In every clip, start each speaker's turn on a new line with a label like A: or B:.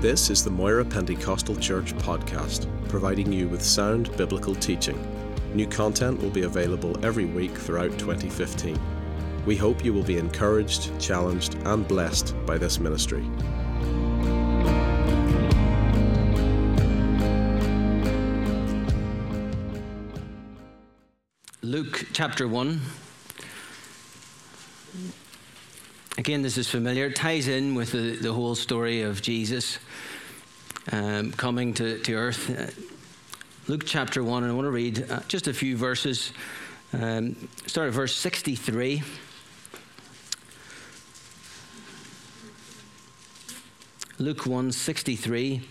A: This is the Moira Pentecostal Church podcast, providing you with sound biblical teaching. New content will be available every week throughout 2015. We hope you will be encouraged, challenged, and blessed by this ministry.
B: Luke chapter 1. Again, this is familiar. It ties in with the, the whole story of Jesus um, coming to, to earth. Uh, Luke chapter 1, and I want to read uh, just a few verses. Um, start at verse 63. Luke 1 63.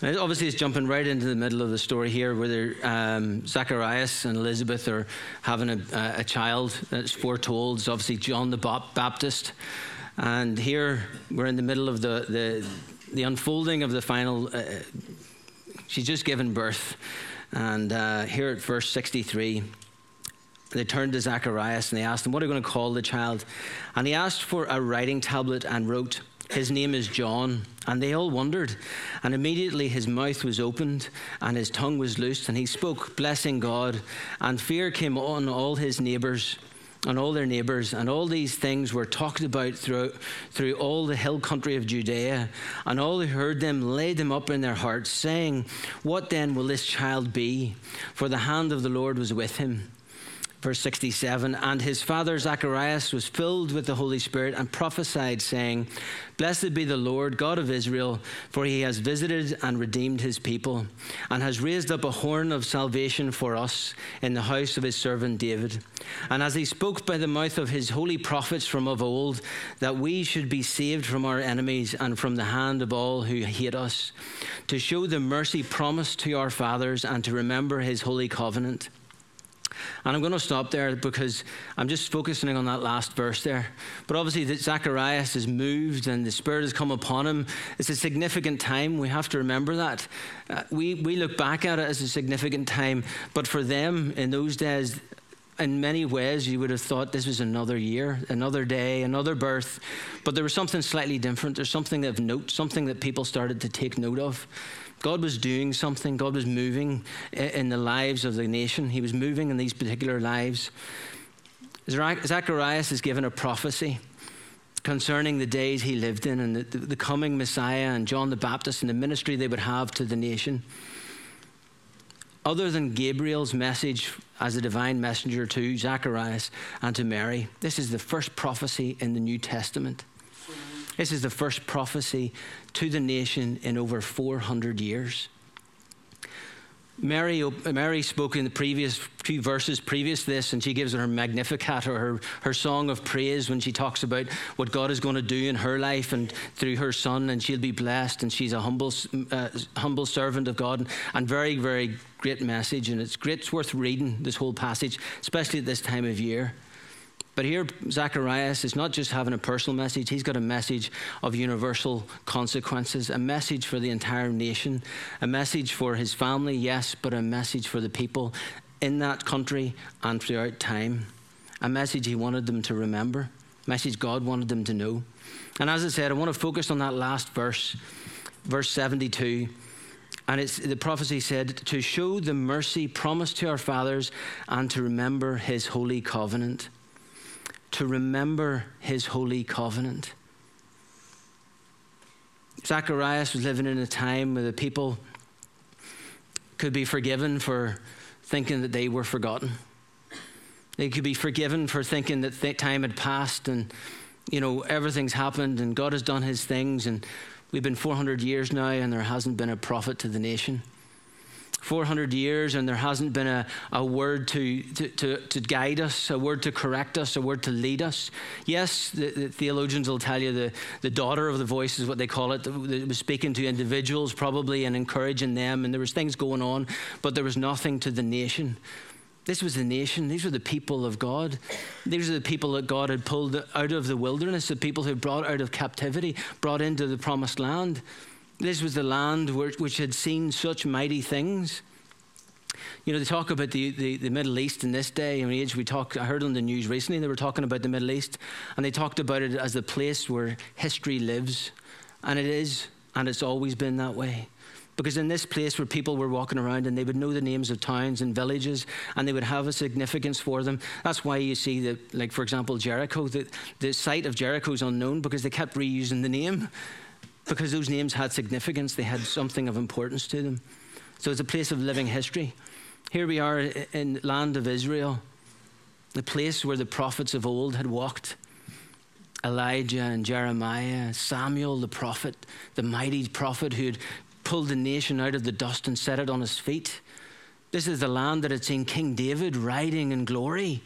B: Obviously, it's jumping right into the middle of the story here, where um, Zacharias and Elizabeth are having a, a, child that's foretold. It's obviously John the Baptist. And here we're in the middle of the, the, the unfolding of the final. Uh, she's just given birth. And uh, here at verse 63, they turned to Zacharias and they asked him, What are you going to call the child? And he asked for a writing tablet and wrote, his name is John. And they all wondered. And immediately his mouth was opened and his tongue was loosed, and he spoke, blessing God. And fear came on all his neighbors and all their neighbors, and all these things were talked about through, through all the hill country of Judea. And all who heard them laid them up in their hearts, saying, What then will this child be? For the hand of the Lord was with him. Verse 67 And his father Zacharias was filled with the Holy Spirit and prophesied, saying, Blessed be the Lord God of Israel, for he has visited and redeemed his people, and has raised up a horn of salvation for us in the house of his servant David. And as he spoke by the mouth of his holy prophets from of old, that we should be saved from our enemies and from the hand of all who hate us, to show the mercy promised to our fathers and to remember his holy covenant and I'm going to stop there because I'm just focusing on that last verse there. But obviously, that Zacharias is moved and the Spirit has come upon him. It's a significant time. We have to remember that. Uh, we, we look back at it as a significant time, but for them in those days, in many ways, you would have thought this was another year, another day, another birth. But there was something slightly different. There's something of note, something that people started to take note of. God was doing something, God was moving in the lives of the nation. He was moving in these particular lives. Zacharias is given a prophecy concerning the days he lived in and the, the, coming Messiah and John the Baptist and the ministry they would have to the nation. Other than Gabriel's message as a divine messenger to Zacharias and to Mary, this is the first prophecy in the New Testament. This is the first prophecy to the nation in over 400 years. Mary, Mary spoke in the previous few verses previous to this, and she gives her Magnificat or her, her song of praise when she talks about what God is going to do in her life and through her son, and she'll be blessed, and she's a humble, uh, humble servant of God, and very, very great message, and it's great, it's worth reading this whole passage, especially at this time of year. But here, Zacharias is not just having a personal message, he's got a message of universal consequences, a message for the entire nation, a message for his family, yes, but a message for the people in that country and throughout time. A message he wanted them to remember, a message God wanted them to know. And as I said, I want to focus on that last verse, verse 72. And it's, the prophecy said, to show the mercy promised to our fathers and to remember his holy covenant to remember his holy covenant. Zacharias was living in a time where the people could be forgiven for thinking that they were forgotten. They could be forgiven for thinking that th- time had passed and, you know, everything's happened and God has done his things and we've been 400 years now and there hasn't been a prophet to the nation. 400 years and there hasn't been a, a word to, to, to, to, guide us, a word to correct us, a word to lead us. Yes, the, the, theologians will tell you the, the daughter of the voice is what they call it. It was speaking to individuals probably and encouraging them, and there was things going on, but there was nothing to the nation. This was the nation. These were the people of God. These are the people that God had pulled out of the wilderness, the people who brought out of captivity, brought into the promised land. This was the land which had seen such mighty things. You know, they talk about the, the, the, Middle East in this day and age. We talk, I heard on the news recently, they were talking about the Middle East, and they talked about it as the place where history lives. And it is And it's always been that way. Because in this place where people were walking around and they would know the names of towns and villages and they would have a significance for them. That's why you see that, like, for example, Jericho, the, the site of Jericho is unknown because they kept reusing the name because those names had significance, they had something of importance to them. So it's a place of living history. Here we are in land of Israel, the place where the prophets of old had walked. Elijah and Jeremiah, Samuel the prophet, the mighty prophet who had pulled the nation out of the dust and set it on his feet. This is the land that had seen King David riding in glory,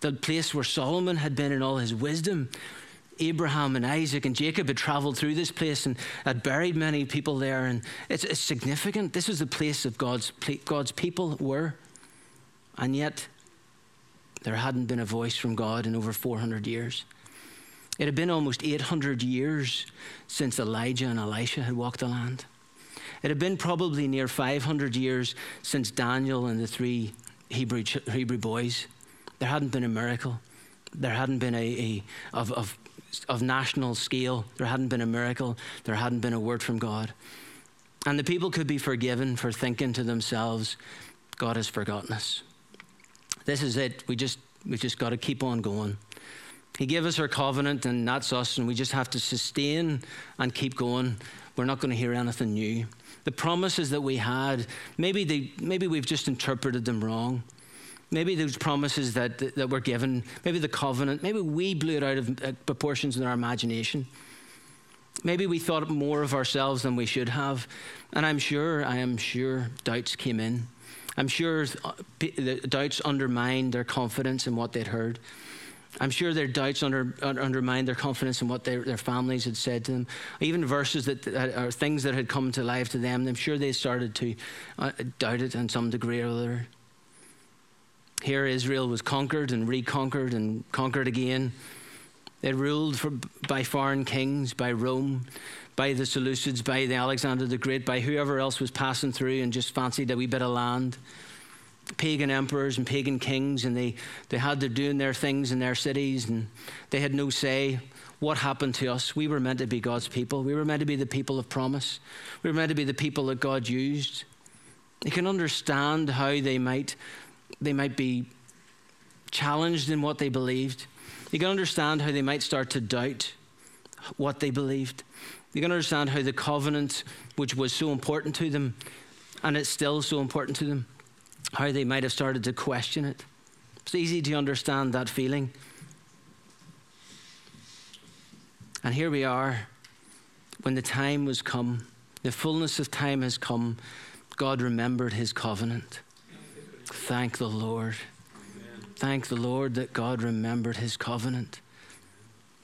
B: the place where Solomon had been in all his wisdom. Abraham and Isaac and Jacob had traveled through this place and had buried many people there, and it's, it's significant. This is the place of God's, God's people were. And yet, there hadn't been a voice from God in over 400 years. It had been almost 800 years since Elijah and Elisha had walked the land. It had been probably near 500 years since Daniel and the three Hebrew, Hebrew boys. There hadn't been a miracle. There hadn't been a, a of, of, of national scale. There hadn't been a miracle. There hadn't been a word from God. And the people could be forgiven for thinking to themselves, God has forgotten us. This is it. We just, we just got to keep on going. He gave us our covenant, and that's us, and we just have to sustain and keep going. We're not going to hear anything new. The promises that we had, maybe, they, maybe we've just interpreted them wrong. Maybe those promises that, that were given, maybe the covenant, maybe we blew it out of uh, proportions in our imagination. Maybe we thought more of ourselves than we should have. And I'm sure, I am sure, doubts came in. I'm sure uh, the doubts undermined their confidence in what they'd heard. I'm sure their doubts under, undermined their confidence in what their, their families had said to them. Even verses that, are things that had come to life to them, I'm sure they started to uh, doubt it in some degree or other. Here, Israel was conquered and reconquered and conquered again. They ruled for, by foreign kings, by Rome, by the Seleucids, by the Alexander the Great, by whoever else was passing through and just fancied a wee bit of land pagan emperors and pagan kings, and they, they had to doing their things in their cities, and they had no say. What happened to us? We were meant to be God's people. We were meant to be the people of promise. We were meant to be the people that God used. You can understand how they might, they might be challenged in what they believed. You can understand how they might start to doubt what they believed. You can understand how the covenant, which was so important to them, and it's still so important to them, how they might have started to question it. It's easy to understand that feeling. And here we are, when the time was come, the fullness of time has come, God remembered his covenant. Thank the Lord. Thank the Lord that God remembered his covenant.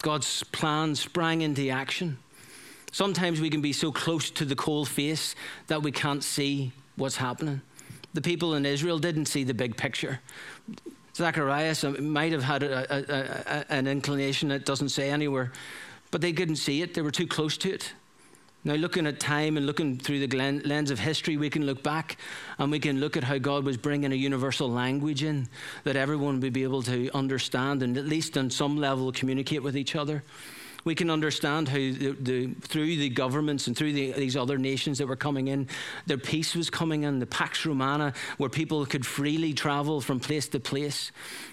B: God's plan sprang into action. Sometimes we can be so close to the cold face that we can't see what's happening. The people in Israel didn't see the big picture. Zacharias uh, might have had a, a, a, an inclination, it doesn't say anywhere, but they couldn't see it. They were too close to it. Now, looking at time and looking through the lens of history, we can look back and we can look at how God was bringing a universal language in that everyone would be able to understand and at least on some level communicate with each other we can understand how the, the, through the governments and through the, these other nations that were coming in, their peace was coming in, the Pax Romana, where people could freely travel from place to place.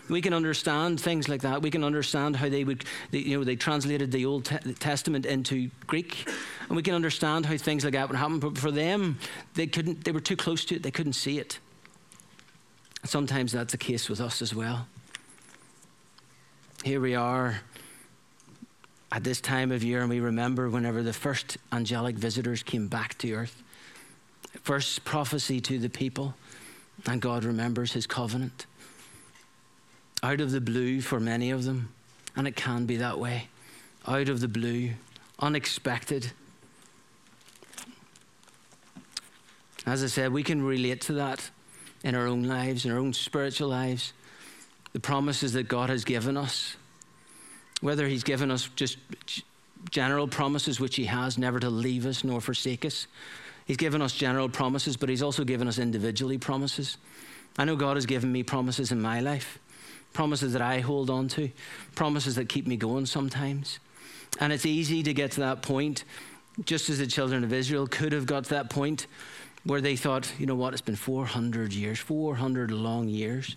B: We can understand things like that. We can understand how they would, you know, they translated the Old Testament into Greek, and we can understand how things like that would happen. But for them, they couldn't. They were too close to it. They couldn't see it. Sometimes that's the case with us as well. Here we are at this time of year, and we remember whenever the first angelic visitors came back to earth, first prophecy to the people, and God remembers his covenant. Out of the blue for many of them, and it can be that way. Out of the blue, unexpected. As I said, we can relate to that in our own lives, in our own spiritual lives. The promises that God has given us whether He's given us just general promises, which He has, never to leave us nor forsake us. He's given us general promises, but He's also given us individually promises. I know God has given me promises in my life, promises that I hold on to, promises that keep me going sometimes. And it's easy to get to that point just as the children of Israel could have got to that point where they thought, you know what, it's been 400 years, 400 long years.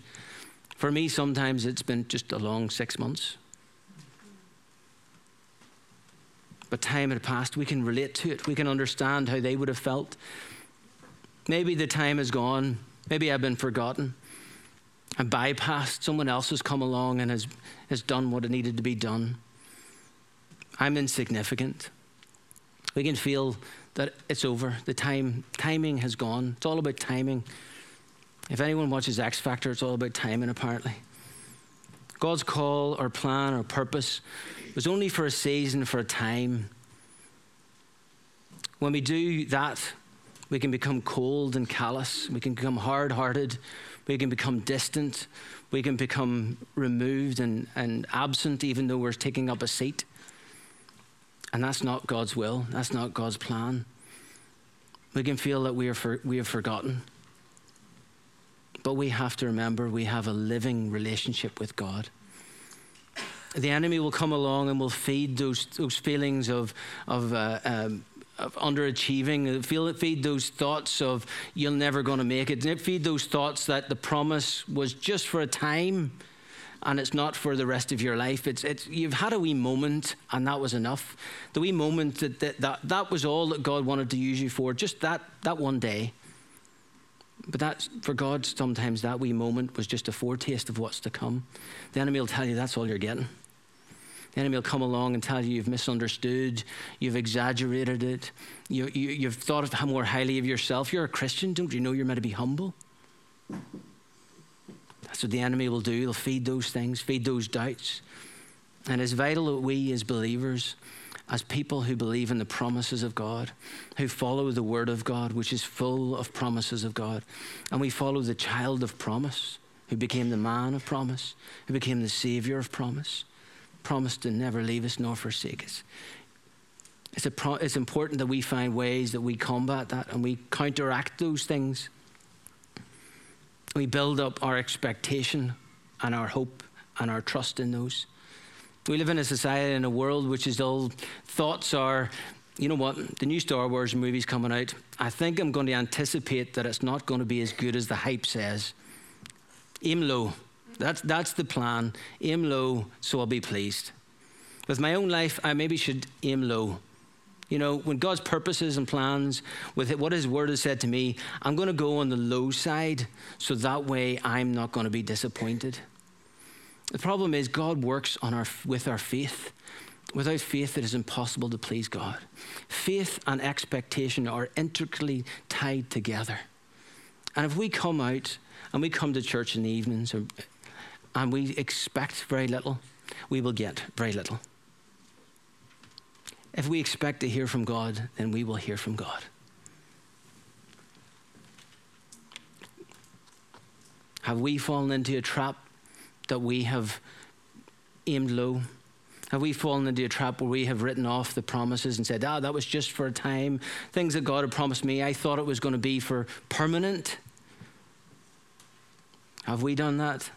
B: For me, sometimes it's been just a long six months. But time had passed. We can relate to it. We can understand how they would have felt. Maybe the time has gone. Maybe I've been forgotten and bypassed. Someone else has come along and has, has done what it needed to be done. I'm insignificant. We can feel that it's over. The time timing has gone. It's all about timing. If anyone watches X Factor, it's all about timing, apparently. God's call or plan or purpose was only for a season, for a time. When we do that, we can become cold and callous. We can become hard hearted. We can become distant. We can become removed and, and absent, even though we're taking up a seat. And that's not God's will. That's not God's plan. We can feel that we, are for, we have forgotten. But we have to remember we have a living relationship with God. The enemy will come along and will feed those, those feelings of, of, uh, um, of underachieving, feel, feed those thoughts of you're never going to make it, feed those thoughts that the promise was just for a time and it's not for the rest of your life. It's, it's, you've had a wee moment, and that was enough. The wee moment that, that, that, that was all that God wanted to use you for, just that, that one day. But that's, for God, sometimes that wee moment was just a foretaste of what's to come. The enemy will tell you that's all you're getting. The enemy will come along and tell you you've misunderstood, you've exaggerated it, you, you, you've thought of more highly of yourself. You're a Christian, don't you know you're meant to be humble? That's what the enemy will do. He'll feed those things, feed those doubts. And it's vital that we, as believers, as people who believe in the promises of God, who follow the Word of God, which is full of promises of God, and we follow the child of promise, who became the man of promise, who became the Savior of promise, promised to never leave us nor forsake us. It's, pro- it's important that we find ways that we combat that and we counteract those things we build up our expectation and our hope and our trust in those. We live in a society in a world which is all thoughts are, you know what, the new Star Wars movie's coming out. I think I'm going to anticipate that it's not going to be as good as the hype says. Aim low. That's, that's the plan. Aim low, so I'll be pleased. With my own life, I maybe should aim low you know, when God's purposes and plans, with what His Word has said to me, I'm going to go on the low side so that way I'm not going to be disappointed. The problem is, God works on our, with our faith. Without faith, it is impossible to please God. Faith and expectation are intricately tied together. And if we come out and we come to church in the evenings and we expect very little, we will get very little. If we expect to hear from God, then we will hear from God. Have we fallen into a trap that we have aimed low? Have we fallen into a trap where we have written off the promises and said, ah, that was just for a time? Things that God had promised me, I thought it was going to be for permanent. Have we done that?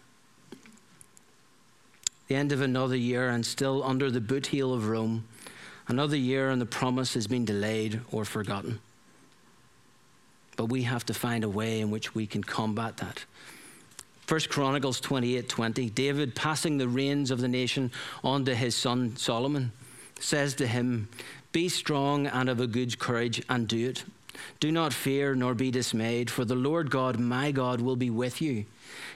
B: The end of another year and still under the boot heel of Rome. Another year and the promise has been delayed or forgotten. But we have to find a way in which we can combat that. First Chronicles 28 20, David passing the reins of the nation on to his son Solomon, says to him, Be strong and of a good courage and do it. Do not fear nor be dismayed, for the Lord God, my God, will be with you.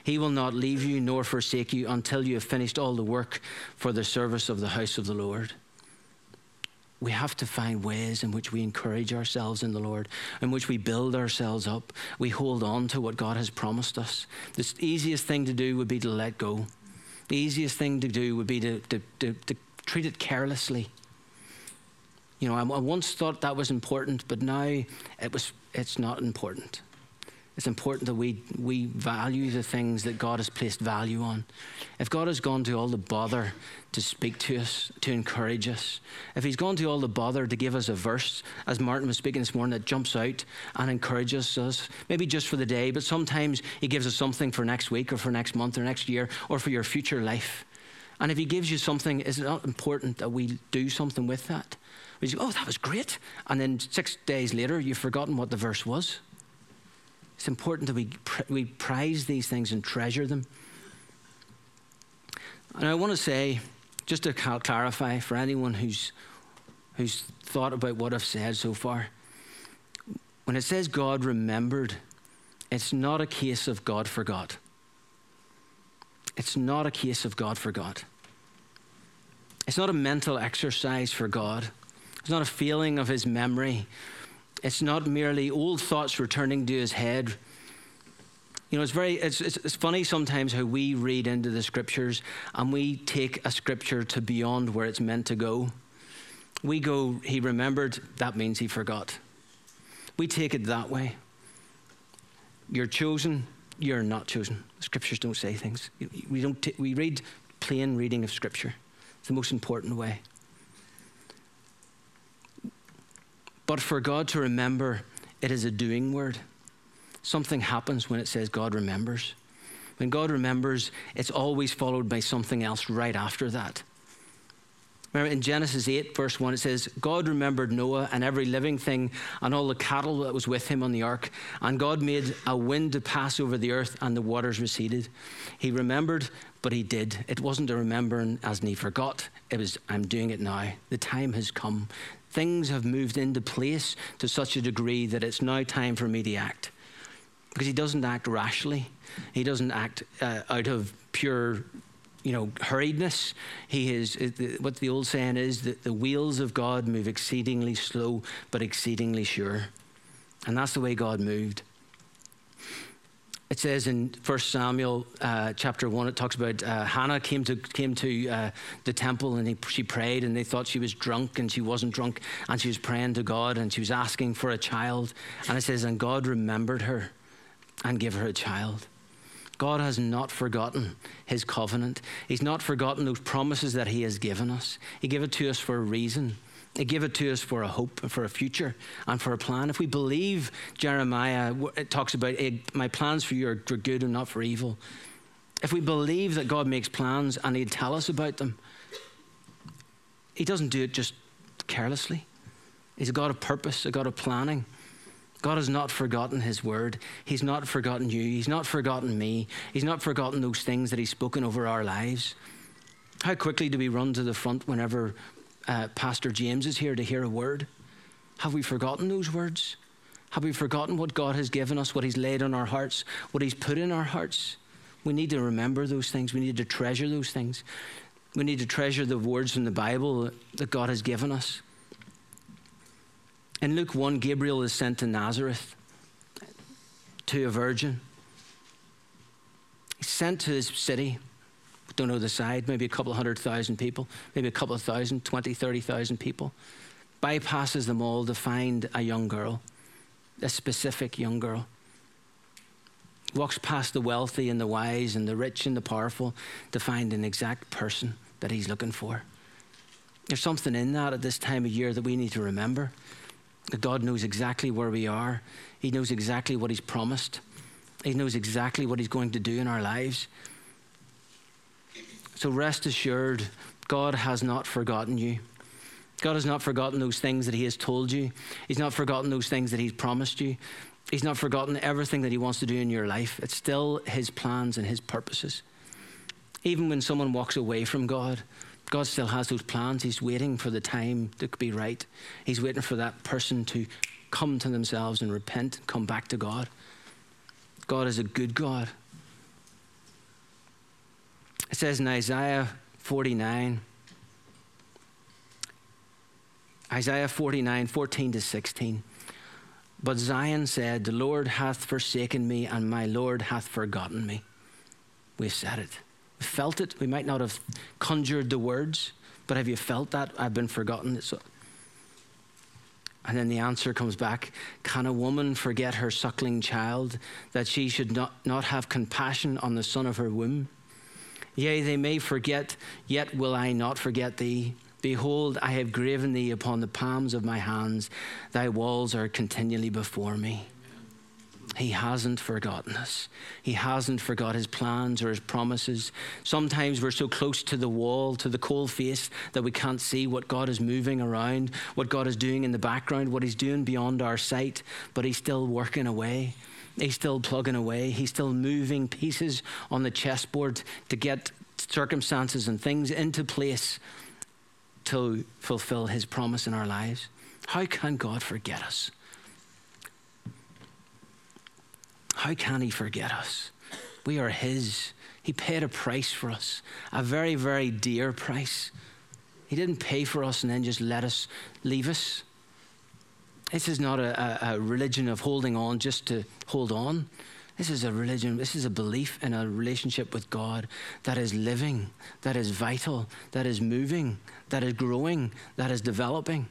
B: He will not leave you nor forsake you until you have finished all the work for the service of the house of the Lord we have to find ways in which we encourage ourselves in the Lord, in which we build ourselves up. We hold on to what God has promised us. The easiest thing to do would be to let go. The easiest thing to do would be to, to, to, to treat it carelessly. You know, I, I once thought that was important, but now it was, it's not important. It's important that we, we value the things that God has placed value on. If God has gone to all the bother to speak to us, to encourage us, if He's gone to all the bother to give us a verse, as Martin was speaking this morning, that jumps out and encourages us, maybe just for the day, but sometimes He gives us something for next week or for next month or next year or for your future life. And if He gives you something, is it not important that we do something with that? We say, oh, that was great. And then six days later, you've forgotten what the verse was. It's important that we, we prize these things and treasure them. And I want to say, just to clarify for anyone who's, who's thought about what I've said so far, when it says God remembered, it's not a case of God forgot. It's not a case of God forgot. It's not a mental exercise for God. It's not a feeling of his memory. It's not merely old thoughts returning to his head. You know, it's very, it's, it's, it's, funny sometimes how we read into the scriptures and we take a scripture to beyond where it's meant to go. We go, he remembered, that means he forgot. We take it that way. You're chosen, you're not chosen. Scriptures don't say things. We, don't t- we read plain reading of Scripture. It's the most important way. But for God to remember, it is a doing word. Something happens when it says God remembers. When God remembers, it's always followed by something else right after that. Remember in Genesis 8, verse 1, it says, God remembered Noah and every living thing and all the cattle that was with him on the ark. And God made a wind to pass over the earth and the waters receded. He remembered, but he did. It wasn't a remembering as he forgot. It was, I'm doing it now. The time has come. Things have moved into place to such a degree that it's now time for me to act. Because he doesn't act rashly, he doesn't act uh, out of pure you know, hurriedness. He is, what the old saying is that the wheels of God move exceedingly slow, but exceedingly sure. And that's the way God moved. It says in 1 Samuel uh, chapter 1, it talks about uh, Hannah came to, came to uh, the temple and he, she prayed, and they thought she was drunk, and she wasn't drunk, and she was praying to God, and she was asking for a child. And it says, And God remembered her and gave her a child. God has not forgotten his covenant. He's not forgotten those promises that he has given us. He gave it to us for a reason. He gave it to us for a hope, for a future, and for a plan. If we believe Jeremiah, it talks about eh, my plans for you are good and not for evil. If we believe that God makes plans and He'd tell us about them, He doesn't do it just carelessly. He's a God of purpose, a God of planning. God has not forgotten his word. He's not forgotten you. He's not forgotten me. He's not forgotten those things that he's spoken over our lives. How quickly do we run to the front whenever uh, Pastor James is here to hear a word? Have we forgotten those words? Have we forgotten what God has given us, what he's laid on our hearts, what he's put in our hearts? We need to remember those things. We need to treasure those things. We need to treasure the words from the Bible that God has given us. In Luke 1, Gabriel is sent to Nazareth to a virgin. He's sent to his city. Don't know the side, maybe a couple hundred thousand people, maybe a couple of thousand, 20, 30,000 people. Bypasses them all to find a young girl, a specific young girl. Walks past the wealthy and the wise and the rich and the powerful to find an exact person that he's looking for. There's something in that at this time of year that we need to remember. that God knows exactly where we are. He knows exactly what He's promised. He knows exactly what He's going to do in our lives. So rest assured, God has not forgotten you. God has not forgotten those things that He has told you. He's not forgotten those things that He's promised you. He's not forgotten everything that He wants to do in your life. It's still His plans and His purposes. Even when someone walks away from God, God still has those plans. He's waiting for the time to be right. He's waiting for that person to come to themselves and repent, come back to God. God is a good God. It says in Isaiah 49, Isaiah 49, 14 to 16. But Zion said, The Lord hath forsaken me, and my Lord hath forgotten me. We've said it We felt it. We might not have conjured the words, but have you felt that? I've been forgotten. So, and then the answer comes back Can a woman forget her suckling child, that she should not, not have compassion on the son of her womb? Yea, they may forget, yet will I not forget thee. Behold, I have graven thee upon the palms of my hands, thy walls are continually before me. He hasn't forgotten us. He hasn't forgot his plans or his promises. Sometimes we're so close to the wall, to the cold face, that we can't see what God is moving around, what God is doing in the background, what he's doing beyond our sight, but he's still working away. He's still plugging away. He's still moving pieces on the chessboard to get circumstances and things into place to fulfill his promise in our lives. How can God forget us? How can he forget us? We are his. He paid a price for us, a very, very dear price. He didn't pay for us and then just let us leave us. This is not a, a, religion of holding on just to hold on. This is a religion, this is a belief in a relationship with God that is living, that is vital, that is moving, that is growing, that is developing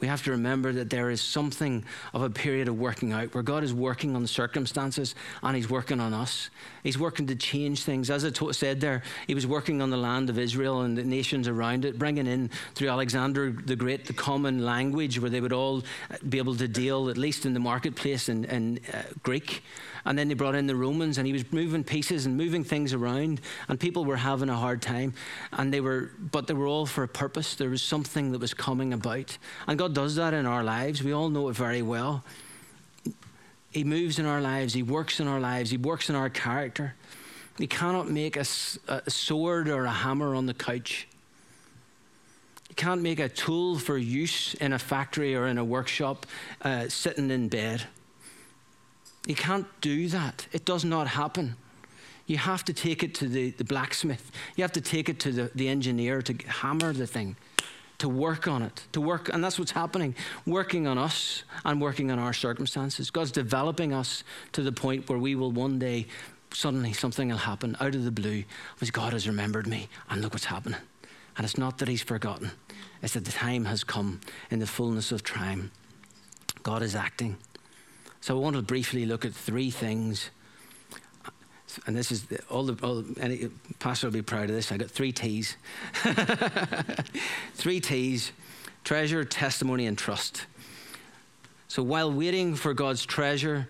B: we have to remember that there is something of a period of working out where God is working on the circumstances and He's working on us. He's working to change things. As I to- said there, He was working on the land of Israel and the nations around it, bringing in through Alexander the Great the common language where they would all be able to deal, at least in the marketplace, in, in uh, Greek. And then they brought in the Romans, and he was moving pieces and moving things around, and people were having a hard time. And they were, but they were all for a purpose. There was something that was coming about, and God does that in our lives. We all know it very well. He moves in our lives. He works in our lives. He works in our character. He cannot make a, a sword or a hammer on the couch. You can't make a tool for use in a factory or in a workshop uh, sitting in bed. You can't do that. It does not happen. You have to take it to the, the blacksmith. You have to take it to the, the engineer to hammer the thing, to work on it, to work. And that's what's happening working on us and working on our circumstances. God's developing us to the point where we will one day, suddenly, something will happen out of the blue because God has remembered me and look what's happening. And it's not that He's forgotten, it's that the time has come in the fullness of time. God is acting. So I want to briefly look at three things. And this is the, all the all, any pastor will be proud of this. I got three T's. three T's: treasure, testimony, and trust. So while waiting for God's treasure,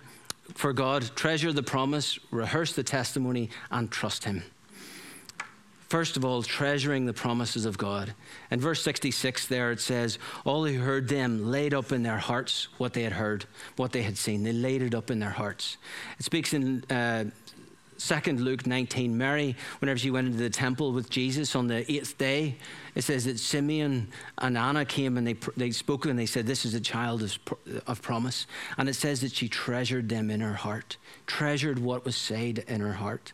B: for God, treasure the promise, rehearse the testimony, and trust Him. First of all, treasuring the promises of God. In verse 66, there it says, All who heard them laid up in their hearts what they had heard, what they had seen. They laid it up in their hearts. It speaks in uh, 2 Luke 19. Mary, whenever she went into the temple with Jesus on the eighth day, it says that Simeon and Anna came and they, they spoke and they said, This is a child of, of promise. And it says that she treasured them in her heart, treasured what was said in her heart.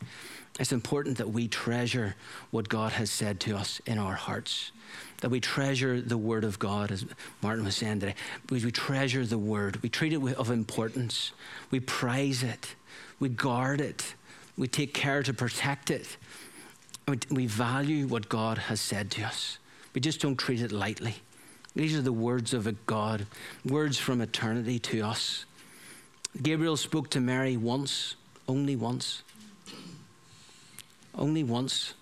B: It's important that we treasure what God has said to us in our hearts, that we treasure the Word of God, as Martin was saying today. We, we treasure the Word, we treat it of importance, we prize it, we guard it, we take care to protect it. We value what God has said to us. We just don't treat it lightly. These are the words of a God, words from eternity to us. Gabriel spoke to Mary once, only once only once.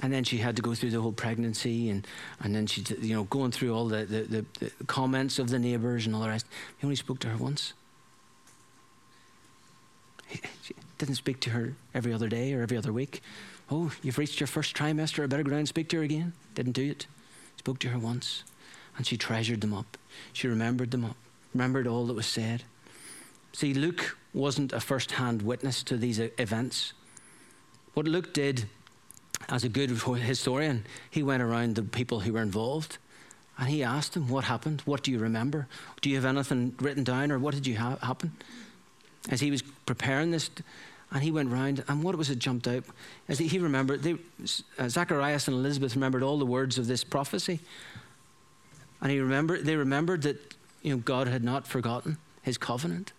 B: And then she had to go through the whole pregnancy and, and then she, you know, going through all the, the, the, the comments of the neighbors and all the rest. He only spoke to her once. He, didn't speak to her every other day or every other week. Oh, you've reached your first trimester. I better go down and speak to her again. Didn't do it. Spoke to her once. And she treasured them up. She remembered them up. Remembered all that was said. See, Luke wasn't a first hand witness to these events. What Luke did as a good historian, he went around the people who were involved and he asked them, What happened? What do you remember? Do you have anything written down or what did you ha- happen? As he was preparing this, and he went round, and what was it jumped out? As he remembered, they, uh, Zacharias and Elizabeth remembered all the words of this prophecy. And he remembered, they remembered that you know, God had not forgotten his covenant.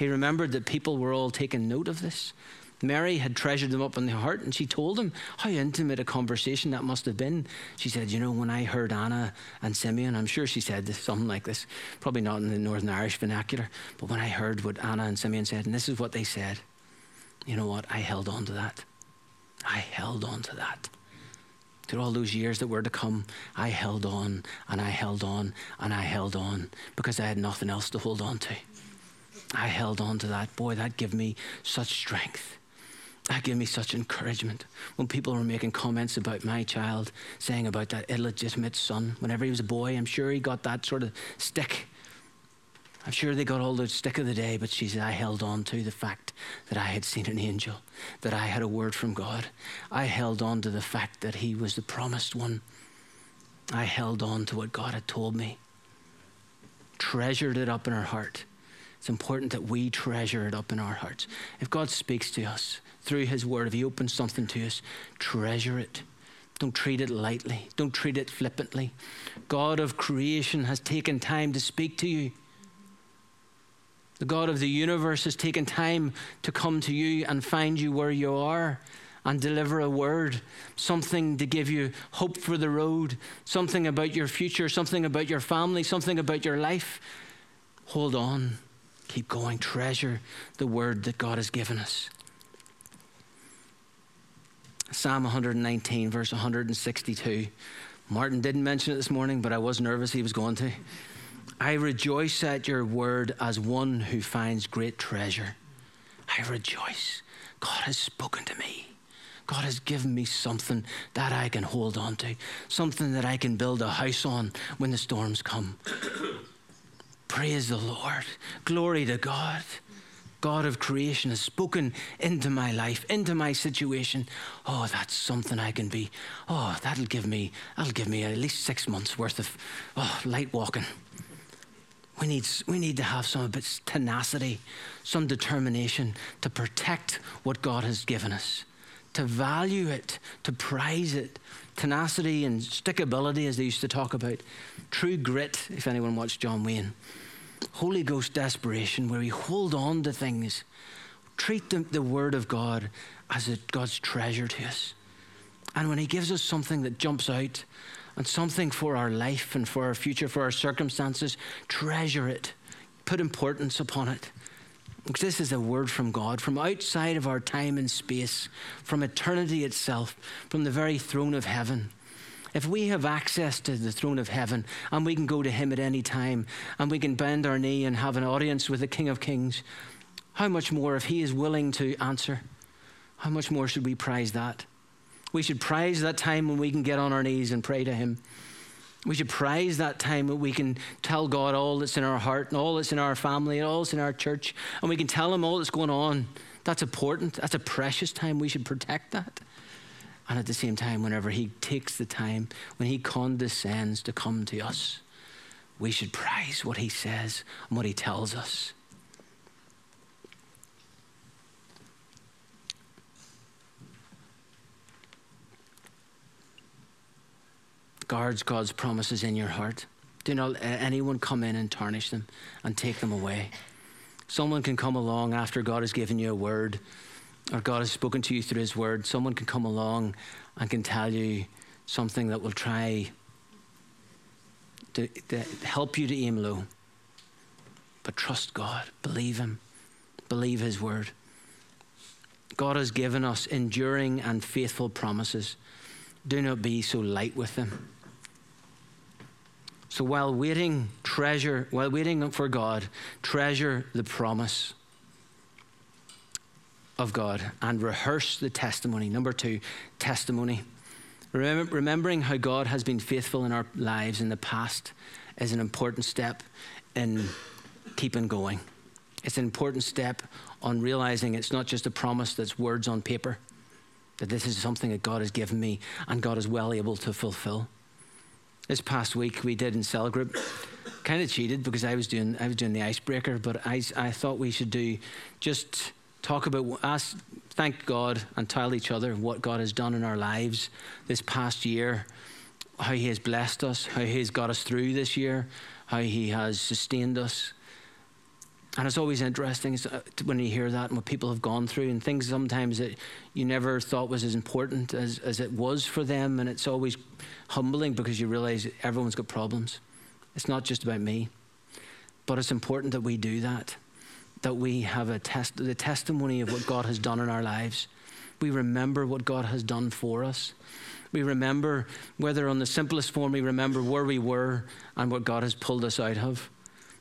B: He remembered that people were all taking note of this. Mary had treasured them up in the heart, and she told him how intimate a conversation that must have been. She said, You know, when I heard Anna and Simeon, I'm sure she said something like this, probably not in the Northern Irish vernacular, but when I heard what Anna and Simeon said, and this is what they said, you know what? I held on to that. I held on to that. through all those years that were to come, I held on and I held on and I held on because I had nothing else to hold on to. I held on to that. Boy, that gave me such strength. That gave me such encouragement. When people were making comments about my child, saying about that illegitimate son, whenever he was a boy, I'm sure he got that sort of stick. I'm sure they got all the stick of the day, but she said, I held on to the fact that I had seen an angel, that I had a word from God. I held on to the fact that he was the promised one. I held on to what God had told me, treasured it up in her heart. It's important that we treasure it up in our hearts. If God speaks to us through his word, if he opens something to us, treasure it. Don't treat it lightly. Don't treat it flippantly. God of creation has taken time to speak to you. The God of the universe has taken time to come to you and find you where you are and deliver a word, something to give you hope for the road, something about your future, something about your family, something about your life. Hold on. Keep going. Treasure the word that God has given us. Psalm 119, verse 162. Martin didn't mention it this morning, but I was nervous he was going to. I rejoice at your word as one who finds great treasure. I rejoice. God has spoken to me. God has given me something that I can hold on to, something that I can build a house on when the storms come. Praise the Lord. Glory to God. God of creation has spoken into my life, into my situation. Oh, that's something I can be. Oh, that'll give me, that'll give me at least six months worth of oh, light walking. We need, we need to have some bit tenacity, some determination to protect what God has given us, to value it, to prize it. Tenacity and stickability, as they used to talk about. True grit, if anyone watched John Wayne. Holy Ghost desperation, where we hold on to things, treat the, the Word of God as a, God's treasure to us. And when He gives us something that jumps out, and something for our life and for our future, for our circumstances, treasure it. Put importance upon it. Because this is a word from God, from outside of our time and space, from eternity itself, from the very throne of heaven. If we have access to the throne of heaven and we can go to Him at any time and we can bend our knee and have an audience with the King of Kings, how much more, if He is willing to answer, how much more should we prize that? We should prize that time when we can get on our knees and pray to Him. We should prize that time when we can tell God all that's in our heart and all that's in our family and all that's in our church, and we can tell Him all that's going on. That's important. That's a precious time. We should protect that. And at the same time, whenever He takes the time, when He condescends to come to us, we should prize what He says and what He tells us. guards God's promises in your heart. Do not let anyone come in and tarnish them and take them away. Someone can come along after God has given you a word or God has spoken to you through His word. Someone can come along and can tell you something that will try to, to help you to aim low. But trust God, believe Him, believe His word. God has given us enduring and faithful promises. Do not be so light with them. So while waiting, treasure, while waiting for God, treasure the promise of God and rehearse the testimony. Number two, testimony. Remember, remembering how God has been faithful in our lives in the past is an important step in keeping going. It's an important step on realizing it's not just a promise that's words on paper, that this is something that God has given me and God is well able to fulfill. This past week we did in cell group. Kind of cheated because I was doing I was doing the icebreaker, but I I thought we should do just talk about ask thank God and tell each other what God has done in our lives this past year, how He has blessed us, how He has got us through this year, how He has sustained us. And it's always interesting uh, when you hear that and what people have gone through and things sometimes that you never thought was as important as, as it was for them. And it's always humbling because you realize everyone's got problems. It's not just about me. But it's important that we do that, that we have a test, the testimony of what God has done in our lives, We remember what God has done for us. We remember, whether on the simplest form, we remember where we were and what God has pulled us out of.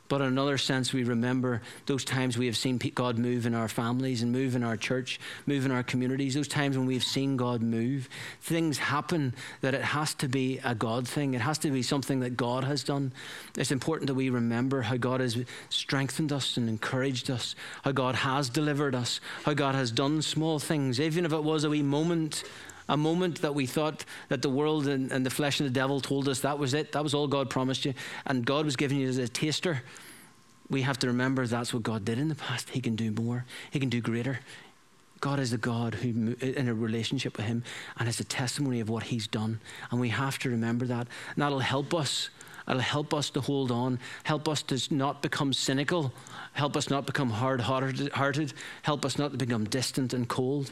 B: But in another sense, we remember those times we have seen God move in our families and move in our church, move in our communities, those times when we've seen God move. Things happen that it has to be a God thing, it has to be something that God has done. It's important that we remember how God has strengthened us and encouraged us, how God has delivered us, how God has done small things, even if it was a wee moment a moment that we thought that the world and, and, the flesh and the devil told us that was it, that was all God promised you, and God was giving you as a taster, we have to remember that's what God did in the past. He can do more, He can do greater. God is the God who, in a relationship with Him, and it's a testimony of what He's done. And we have to remember that. And that'll help us. It'll help us to hold on, help us to not become cynical, help us not become hard hearted, help us not to become distant and cold.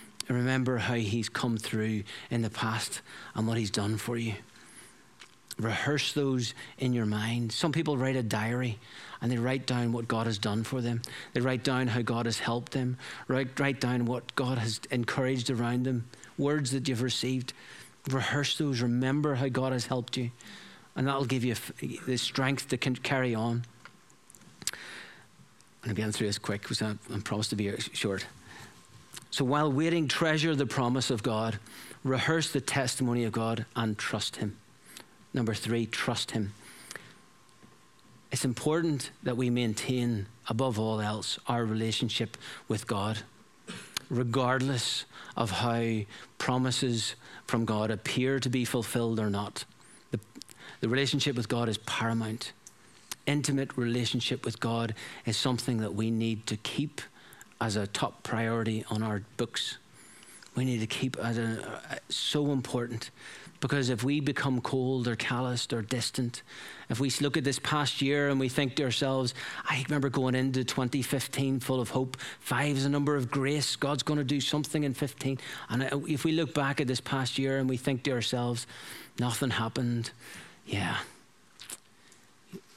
B: remember how He's come through in the past and what He's done for you. Rehearse those in your mind. Some people write a diary and they write down what God has done for them. They write down how God has helped them, write, write down what God has encouraged around them, words that you've received. Rehearse those. Remember how God has helped you. And that'll give you the strength to carry on. I'm getting through this quick because I, I promised to be short. So while waiting, treasure the promise of God, rehearse the testimony of God, and trust Him. Number three, trust Him. It's important that we maintain, above all else, our relationship with God, regardless of how promises from God appear to be fulfilled or not. The, the relationship with God is paramount. Intimate relationship with God is something that we need to keep as a top priority on our books. We need to keep as a, so important because if we become cold or calloused or distant, if we look at this past year and we think to ourselves, I remember going into 2015 full of hope. Five is a number of grace. God's going to do something in 15. And uh, if we look back at this past year and we think to ourselves, nothing happened, yeah,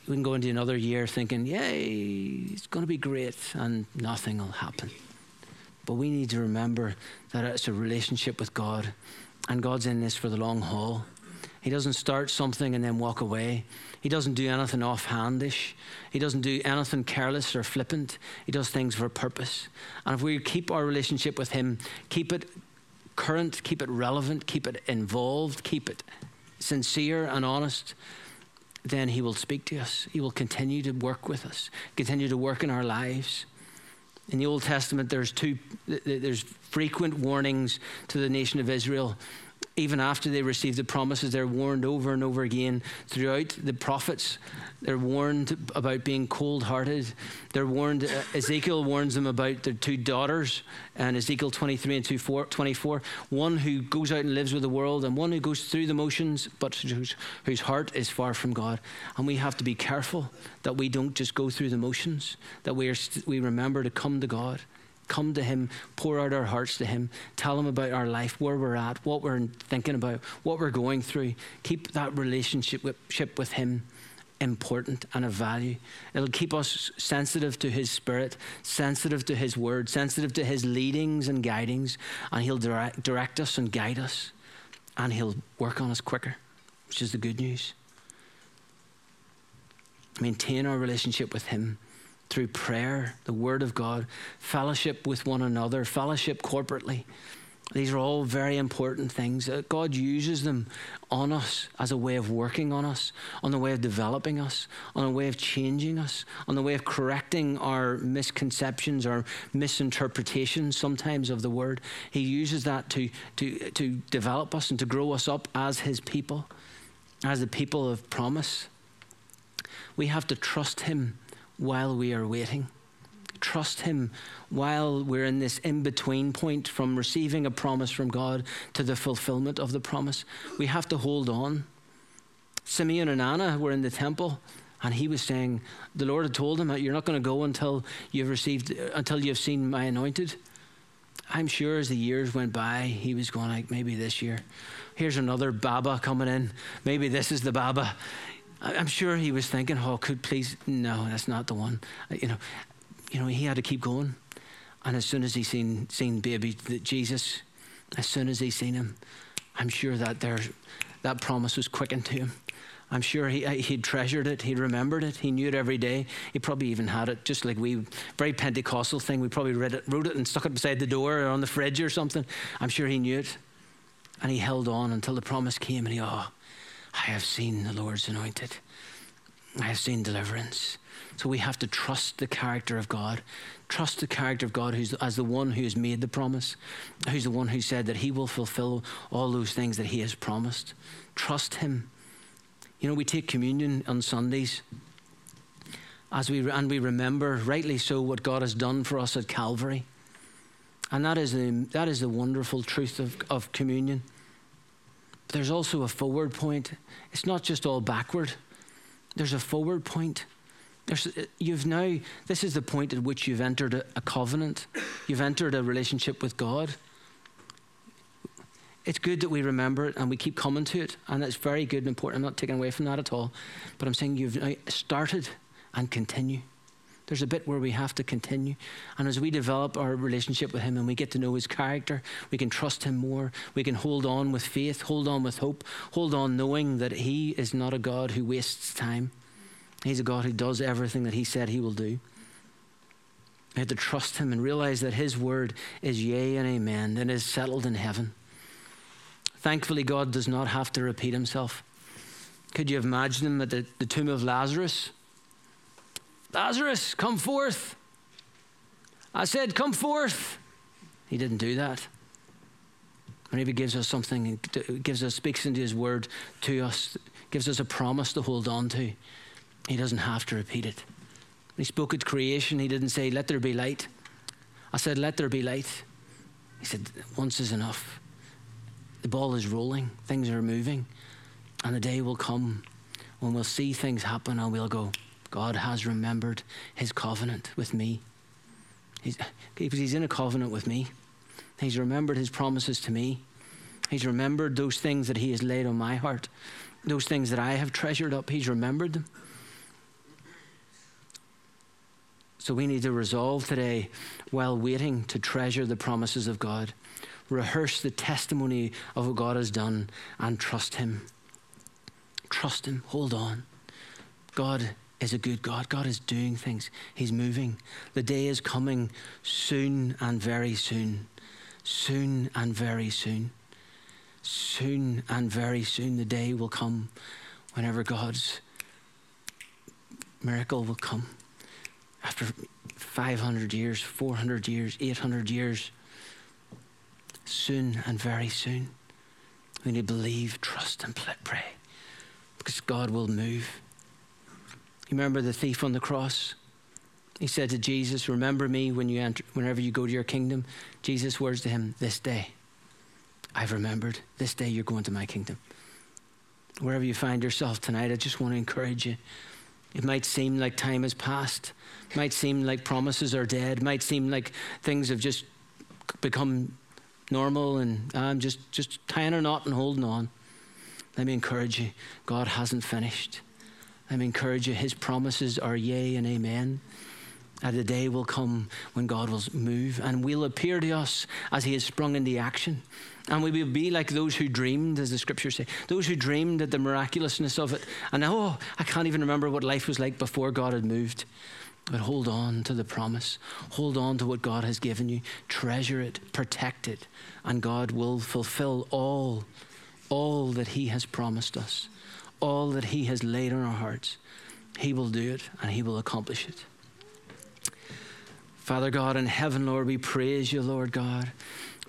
B: we can go into another year thinking, yay, it's going to be great, and nothing will happen. But we need to remember that it's a relationship with God, and God's in this for the long haul. He doesn't start something and then walk away. He doesn't do anything offhandish. He doesn't do anything careless or flippant. He does things for a purpose. And if we keep our relationship with Him, keep it current, keep it relevant, keep it involved, keep it sincere and honest, then He will speak to us. He will continue to work with us, continue to work in our lives. In the Old Testament, there's two. There's frequent warnings to the nation of Israel even after they receive the promises, they're warned over and over again throughout the prophets. They're warned about being cold hearted. They're warned, uh, Ezekiel warns them about their two daughters, and Ezekiel 23 and 24. One who goes out and lives with the world, and one who goes through the motions, but whose, whose heart is far from God. And we have to be careful that we don't just go through the motions, that we, are, we remember to come to God come to Him, pour out our hearts to Him, tell Him about our life, where we're at, what we're thinking about, what we're going through. Keep that relationship with Him important and of value. It'll keep us sensitive to His Spirit, sensitive to His Word, sensitive to His leadings and guidings, and He'll direct, direct us and guide us, and He'll work on us quicker, which is the good news. Maintain our relationship with Him through prayer, the Word of God, fellowship with one another, fellowship corporately. These are all very important things. God uses them on us as a way of working on us, on the way of developing us, on a way of changing us, on the way of correcting our misconceptions or misinterpretations sometimes of the word. He uses that to, to, to develop us and to grow us up as His people, as the people of promise. We have to trust Him while we are waiting. trust Him while we're in this in between point from receiving a promise from God to the fulfillment of the promise. We have to hold on. Simeon and Anna were in the temple. And he was saying, the Lord had told him, You're not going to go until you've received, until you've seen my anointed. I'm sure as the years went by, he was going like, maybe this year. Here's another Baba coming in. Maybe this is the Baba. I'm sure he was thinking, oh, could please, no, that's not the one. Uh, you know, you know, he had to keep going. And as soon as he seen seen baby Jesus, as soon as he seen him, I'm sure that there, that promise was quickened to him. I'm sure he uh, he treasured it. He remembered it. He knew it every day. He probably even had it, just like we, very Pentecostal thing. We probably read it, wrote it, and stuck it beside the door or on the fridge or something. I'm sure he knew it, and he held on until the promise came. And he, oh, I have seen the Lord's anointed. I have seen deliverance. So we have to trust the character of God. Trust the character of God who's as the one who has made the promise, who's the one who said that he will fulfill all those things that he has promised. Trust him. You know, we take communion on Sundays as we and we remember rightly so what God has done for us at Calvary. And that is the, that is the wonderful truth of, of communion. There's also a forward point. It's not just all backward. There's a forward point. There's, you've now, this is the point at which you've entered a, a covenant. You've entered a relationship with God. It's good that we remember it and we keep coming to it, and it's very good and important. I'm not taking away from that at all. But I'm saying you've now started and continue. There's a bit where we have to continue. And as we develop our relationship with Him and we get to know His character, we can trust Him more. We can hold on with faith, hold on with hope, hold on knowing that He is not a God who wastes time. He's a God who does everything that He said He will do. We have to trust Him and realize that His word is yea and amen and is settled in heaven. Thankfully, God does not have to repeat Himself. Could you imagine Him at the, the tomb of Lazarus? Lazarus, come forth. I said, Come forth. He didn't do that. Whenever he gives us something, gives us, speaks into his word to us, gives us a promise to hold on to, he doesn't have to repeat it. When he spoke at creation, he didn't say, Let there be light. I said, Let there be light. He said, Once is enough. The ball is rolling, things are moving, and the day will come when we'll see things happen and we'll go, God has remembered his covenant with me. He's, he's in a covenant with me. He's remembered his promises to me. He's remembered those things that he has laid on my heart, those things that I have treasured up. He's remembered them. So we need to resolve today, while waiting, to treasure the promises of God, rehearse the testimony of what God has done, and trust Him. Trust Him. Hold on. God is a good God. God is doing things, He's moving. The day is coming soon and very soon. Soon and very soon. Soon and very soon, the day will come whenever God's miracle will come. After 500 years, 400 years, 800 years, soon and very soon. We need to believe, trust, and pray because God will move. You remember the thief on the cross? He said to Jesus, Remember me when you enter, whenever you go to your kingdom. Jesus' words to him, This day I've remembered. This day you're going to my kingdom. Wherever you find yourself tonight, I just want to encourage you. It might seem like time has passed. Might seem like promises are dead. Might seem like things have just become normal and ah, I'm just, just tying a knot and holding on. Let me encourage you God hasn't finished. Encourage you, his promises are yea and amen. And the day will come when God will move and will appear to us as he has sprung into action. And we will be like those who dreamed, as the scriptures say, those who dreamed at the miraculousness of it. And oh, I can't even remember what life was like before God had moved. But hold on to the promise. Hold on to what God has given you. Treasure it, protect it, and God will fulfill all, all that He has promised us all that He has laid on our hearts, He will do it and He will accomplish it. Father God in heaven, Lord, we praise you, Lord God.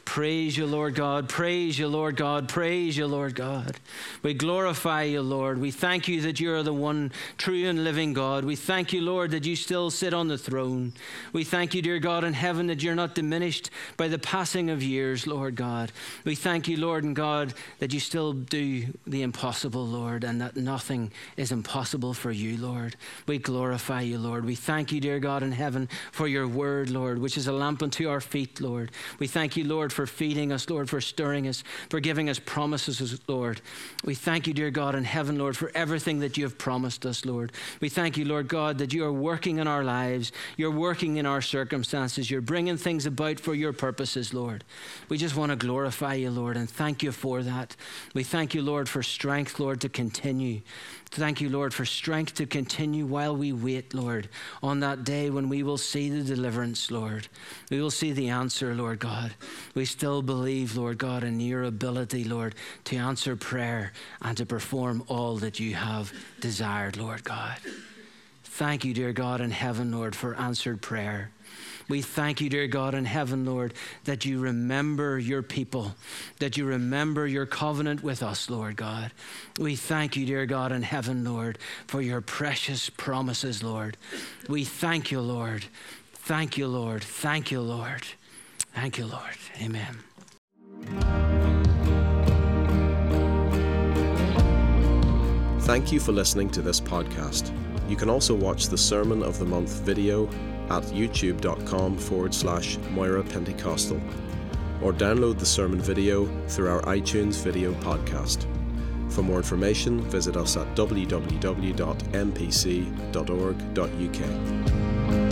B: Praise you, Lord God. Praise you, Lord God. Praise you, Lord God. We glorify you, Lord. We thank you that you are the one true and living God. We thank you, Lord, that you still sit on the throne. We thank you, dear God in heaven, that you're not diminished by the passing of years, Lord God. We thank you, Lord and God, that you still do the impossible, Lord, and that nothing is impossible for you, Lord. We glorify you, Lord. We thank you, dear God in heaven, for your word, Lord, which is a lamp unto our feet, Lord. We thank you, Lord, for feeding us, Lord, for stirring us, for giving us promises, Lord. We thank you, dear God in heaven, Lord, for everything that you have promised us, Lord. We thank you, Lord God, that you are working in our lives, you're working in our circumstances, you're bringing things about for your purposes, Lord. We just want to glorify you, Lord, and thank you for that. We thank you, Lord, for strength, Lord, to continue. Thank you, Lord, for strength to continue while we wait, Lord, on that day when we will see the deliverance, Lord. We will see the answer, Lord God. We still believe, Lord God, in your ability, Lord, to answer prayer and to perform all that you have desired, Lord God. Thank you, dear God in heaven, Lord, for answered prayer. We thank you, dear God in heaven, Lord, that you remember your people, that you remember your covenant with us, Lord God. We thank you, dear God in heaven, Lord, for your precious promises, Lord. We thank you, Lord. Thank you, Lord. Thank you, Lord. Thank you, Lord. Amen.
A: Thank you for listening to this podcast. You can also watch the Sermon of the Month video at youtube.com forward slash Moira Pentecostal or download the sermon video through our iTunes video podcast. For more information, visit us at www.mpc.org.uk.